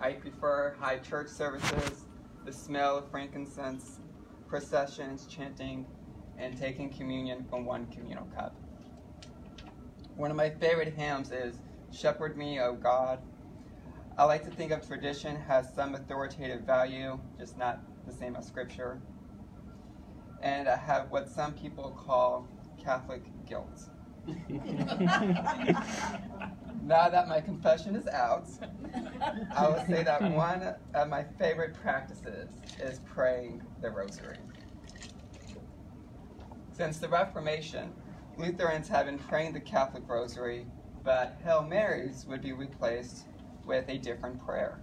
I prefer high church services, the smell of frankincense, processions, chanting, and taking communion from one communal cup. One of my favorite hymns is Shepherd Me, O God. I like to think of tradition has some authoritative value, just not the same as scripture. And I have what some people call Catholic guilt. now that my confession is out, I will say that hmm. one of my favorite practices is praying the rosary. Since the Reformation, Lutherans have been praying the Catholic rosary, but Hail Marys would be replaced with a different prayer.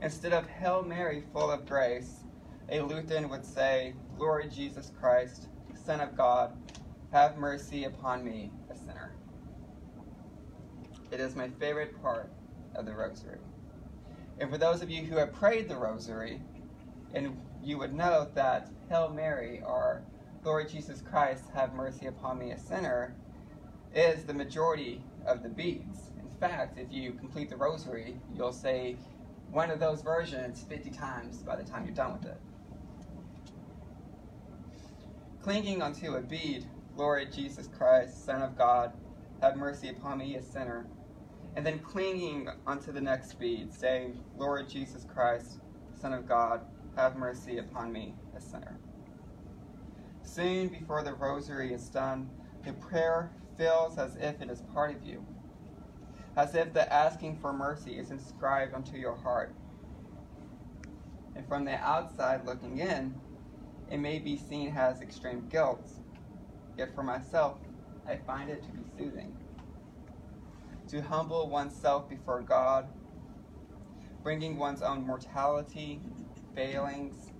Instead of Hail Mary, full of grace, a Lutheran would say, Lord Jesus Christ, Son of God, have mercy upon me, a sinner. It is my favorite part of the rosary. And for those of you who have prayed the rosary, and you would know that Hail Mary or Lord Jesus Christ, have mercy upon me, a sinner, is the majority of the beads. In fact, if you complete the rosary, you'll say one of those versions 50 times by the time you're done with it. Clinging onto a bead, Lord Jesus Christ, Son of God, have mercy upon me, a sinner. And then clinging onto the next bead, saying, Lord Jesus Christ, Son of God, have mercy upon me, a sinner. Soon before the rosary is done, the prayer feels as if it is part of you, as if the asking for mercy is inscribed onto your heart. And from the outside looking in, it may be seen as extreme guilt, yet for myself, I find it to be soothing. To humble oneself before God, bringing one's own mortality, failings,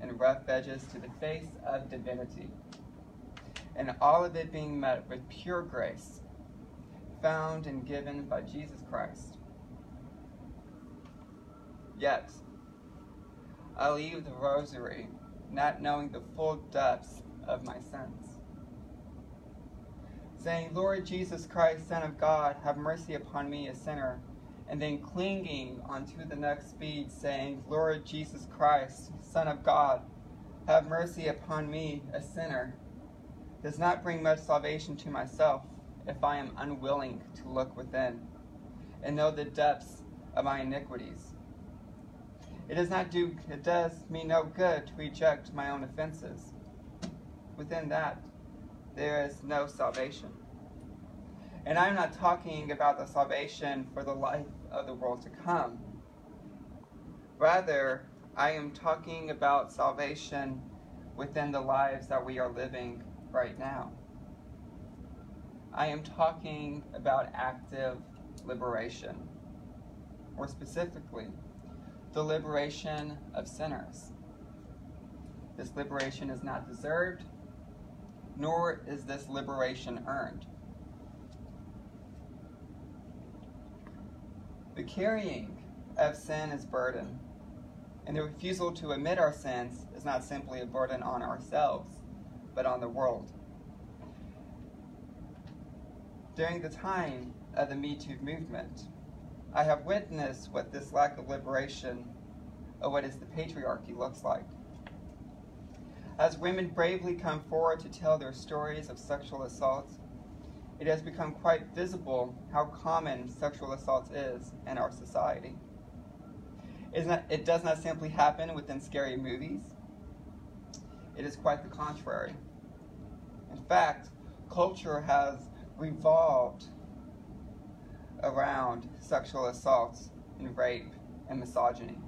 and rough edges to the face of divinity, and all of it being met with pure grace, found and given by Jesus Christ. Yet, I leave the rosary not knowing the full depths of my sins. Saying, Lord Jesus Christ, Son of God, have mercy upon me, a sinner and then clinging onto the next bead, saying, Lord Jesus Christ, Son of God, have mercy upon me, a sinner, does not bring much salvation to myself if I am unwilling to look within and know the depths of my iniquities. It does not do it does me no good to reject my own offenses. Within that there is no salvation. And I'm not talking about the salvation for the life of the world to come. Rather, I am talking about salvation within the lives that we are living right now. I am talking about active liberation. More specifically, the liberation of sinners. This liberation is not deserved, nor is this liberation earned. The carrying of sin is burden, and the refusal to admit our sins is not simply a burden on ourselves, but on the world. During the time of the Me Too movement, I have witnessed what this lack of liberation of what is the patriarchy looks like. As women bravely come forward to tell their stories of sexual assaults, it has become quite visible how common sexual assault is in our society. Not, it does not simply happen within scary movies. It is quite the contrary. In fact, culture has revolved around sexual assaults and rape and misogyny.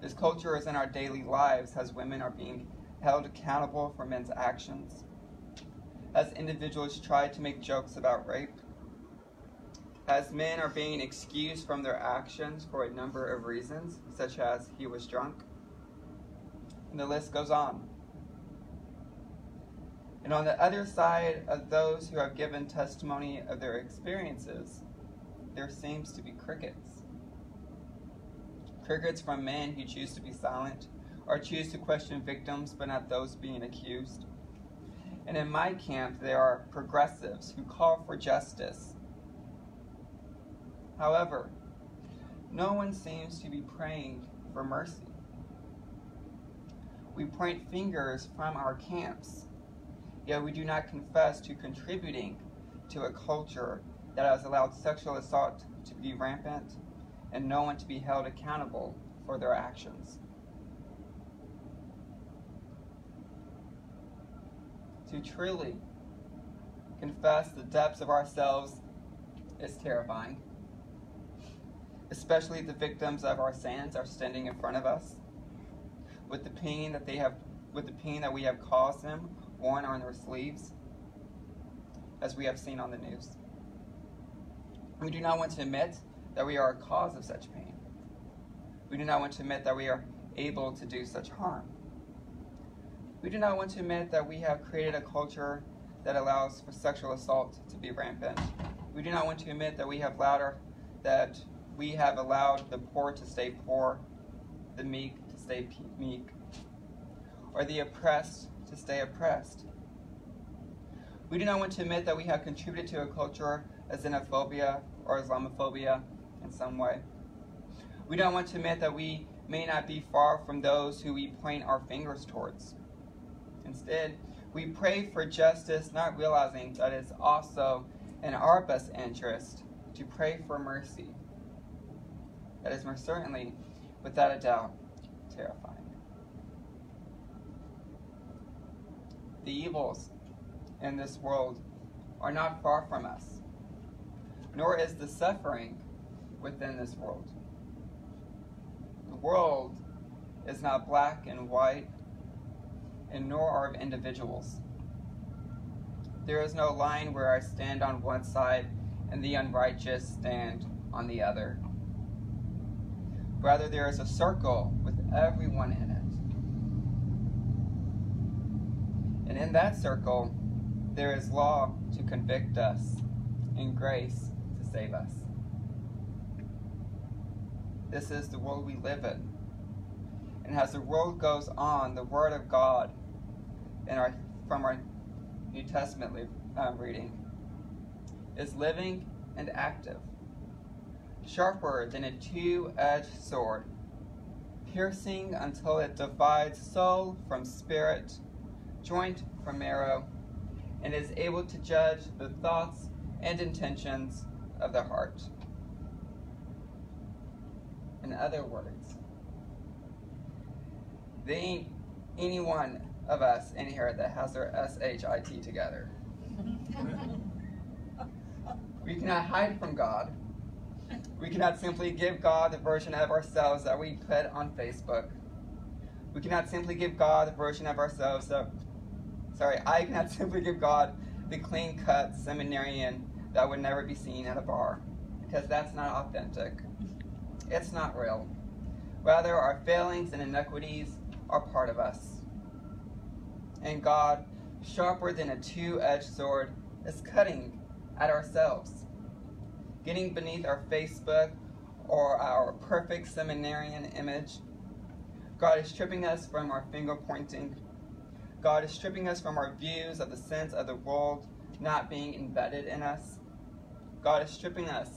This culture is in our daily lives as women are being held accountable for men's actions as individuals try to make jokes about rape, as men are being excused from their actions for a number of reasons, such as he was drunk, and the list goes on. And on the other side of those who have given testimony of their experiences, there seems to be crickets. Crickets from men who choose to be silent or choose to question victims but not those being accused. And in my camp, there are progressives who call for justice. However, no one seems to be praying for mercy. We point fingers from our camps, yet we do not confess to contributing to a culture that has allowed sexual assault to be rampant and no one to be held accountable for their actions. To truly confess the depths of ourselves is terrifying. Especially the victims of our sins are standing in front of us with the pain that they have with the pain that we have caused them worn on their sleeves, as we have seen on the news. We do not want to admit that we are a cause of such pain. We do not want to admit that we are able to do such harm. We do not want to admit that we have created a culture that allows for sexual assault to be rampant. We do not want to admit that we have louder that we have allowed the poor to stay poor, the meek to stay meek, or the oppressed to stay oppressed. We do not want to admit that we have contributed to a culture of xenophobia or Islamophobia in some way. We don't want to admit that we may not be far from those who we point our fingers towards. Instead, we pray for justice, not realizing that it's also in our best interest to pray for mercy. That is most certainly, without a doubt, terrifying. The evils in this world are not far from us, nor is the suffering within this world. The world is not black and white, and nor are individuals. There is no line where I stand on one side and the unrighteous stand on the other. Rather, there is a circle with everyone in it. And in that circle, there is law to convict us and grace to save us. This is the world we live in. And as the world goes on, the Word of God in our, from our New Testament uh, reading is living and active, sharper than a two edged sword, piercing until it divides soul from spirit, joint from marrow, and is able to judge the thoughts and intentions of the heart. In other words, there ain't any one of us in here that has their S-H-I-T together. we cannot hide from God. We cannot simply give God the version of ourselves that we put on Facebook. We cannot simply give God the version of ourselves that, sorry, I cannot simply give God the clean cut seminarian that would never be seen at a bar because that's not authentic. It's not real. Rather, our failings and iniquities are part of us. And God, sharper than a two edged sword, is cutting at ourselves, getting beneath our Facebook or our perfect seminarian image. God is stripping us from our finger pointing. God is stripping us from our views of the sense of the world not being embedded in us. God is stripping us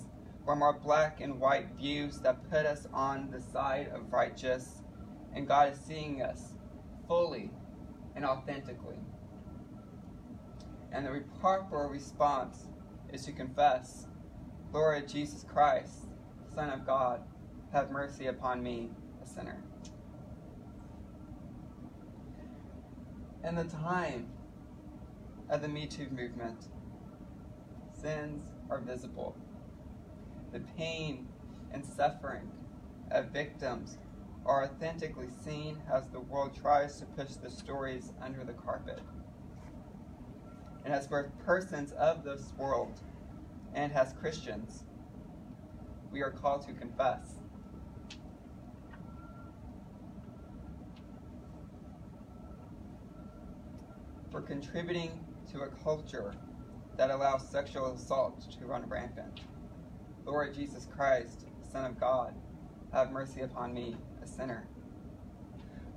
from our black and white views that put us on the side of righteous, and God is seeing us fully and authentically. And the proper response is to confess, Lord Jesus Christ, Son of God, have mercy upon me, a sinner. In the time of the Me Too movement, sins are visible the pain and suffering of victims are authentically seen as the world tries to push the stories under the carpet. And as both persons of this world and as Christians, we are called to confess. For contributing to a culture that allows sexual assault to run rampant. Lord Jesus Christ, Son of God, have mercy upon me, a sinner.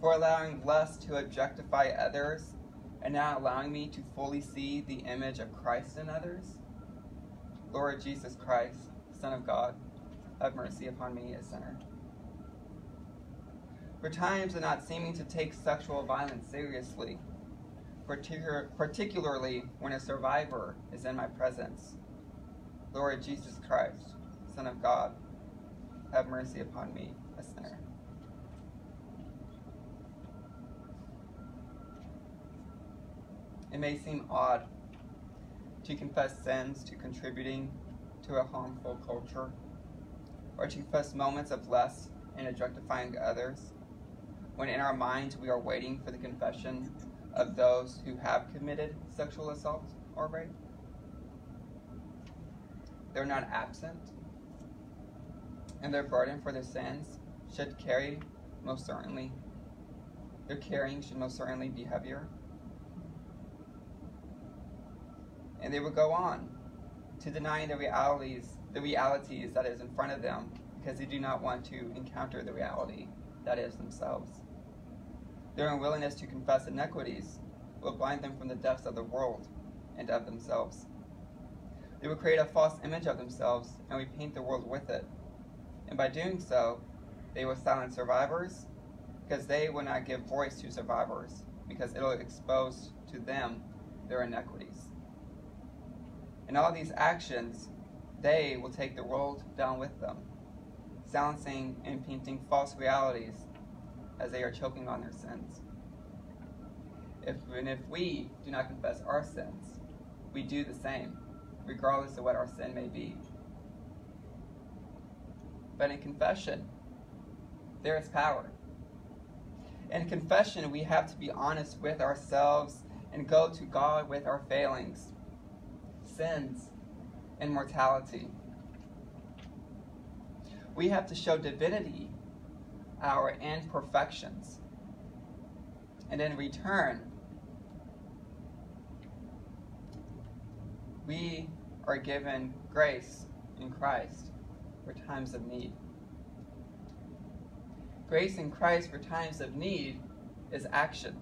For allowing lust to objectify others and not allowing me to fully see the image of Christ in others. Lord Jesus Christ, Son of God, have mercy upon me, a sinner. For times of not seeming to take sexual violence seriously, particular, particularly when a survivor is in my presence. Lord Jesus Christ, Son of God, have mercy upon me, a sinner. It may seem odd to confess sins to contributing to a harmful culture, or to confess moments of lust and objectifying others, when in our minds we are waiting for the confession of those who have committed sexual assault or rape. They're not absent, and their burden for their sins should carry most certainly, their carrying should most certainly be heavier. And they would go on to denying the realities, the realities that is in front of them, because they do not want to encounter the reality that is themselves. Their unwillingness to confess iniquities will blind them from the depths of the world and of themselves. They will create a false image of themselves, and we paint the world with it. And by doing so, they will silence survivors, because they will not give voice to survivors, because it will expose to them their iniquities. In all these actions, they will take the world down with them, silencing and painting false realities as they are choking on their sins. If, and if we do not confess our sins, we do the same, regardless of what our sin may be. But in confession, there is power. In confession, we have to be honest with ourselves and go to God with our failings sins, and mortality. We have to show divinity, our imperfections. And in return, we are given grace in Christ for times of need. Grace in Christ for times of need is action.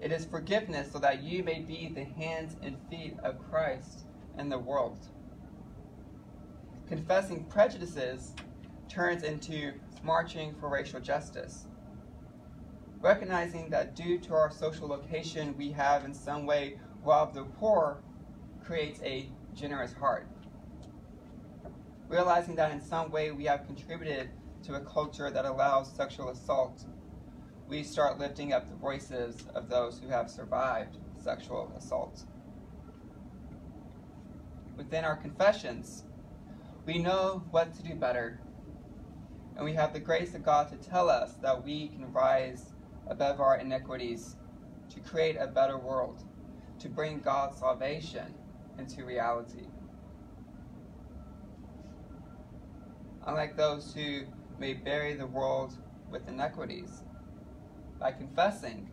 It is forgiveness so that you may be the hands and feet of Christ in the world. Confessing prejudices turns into marching for racial justice. Recognizing that due to our social location, we have in some way robbed the poor creates a generous heart. Realizing that in some way we have contributed to a culture that allows sexual assault we start lifting up the voices of those who have survived sexual assault. Within our confessions, we know what to do better, and we have the grace of God to tell us that we can rise above our iniquities to create a better world, to bring God's salvation into reality. Unlike those who may bury the world with inequities. by confessing,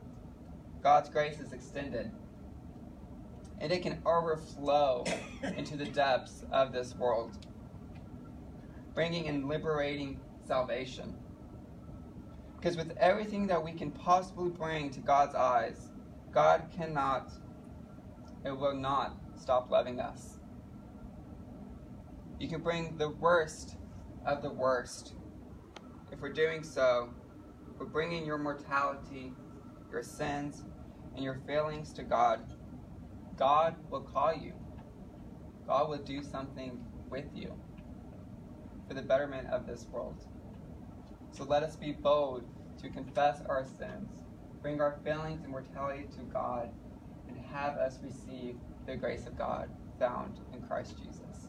God's grace is extended. And it can overflow into the depths of this world, bringing and liberating salvation. Because with everything that we can possibly bring to God's eyes, God cannot, it will not stop loving us. You can bring the worst of the worst. If we're doing so, we're bringing your mortality, your sins, and your failings to God, God will call you. God will do something with you for the betterment of this world. So let us be bold to confess our sins, bring our failings and mortality to God, and have us receive the grace of God found in Christ Jesus.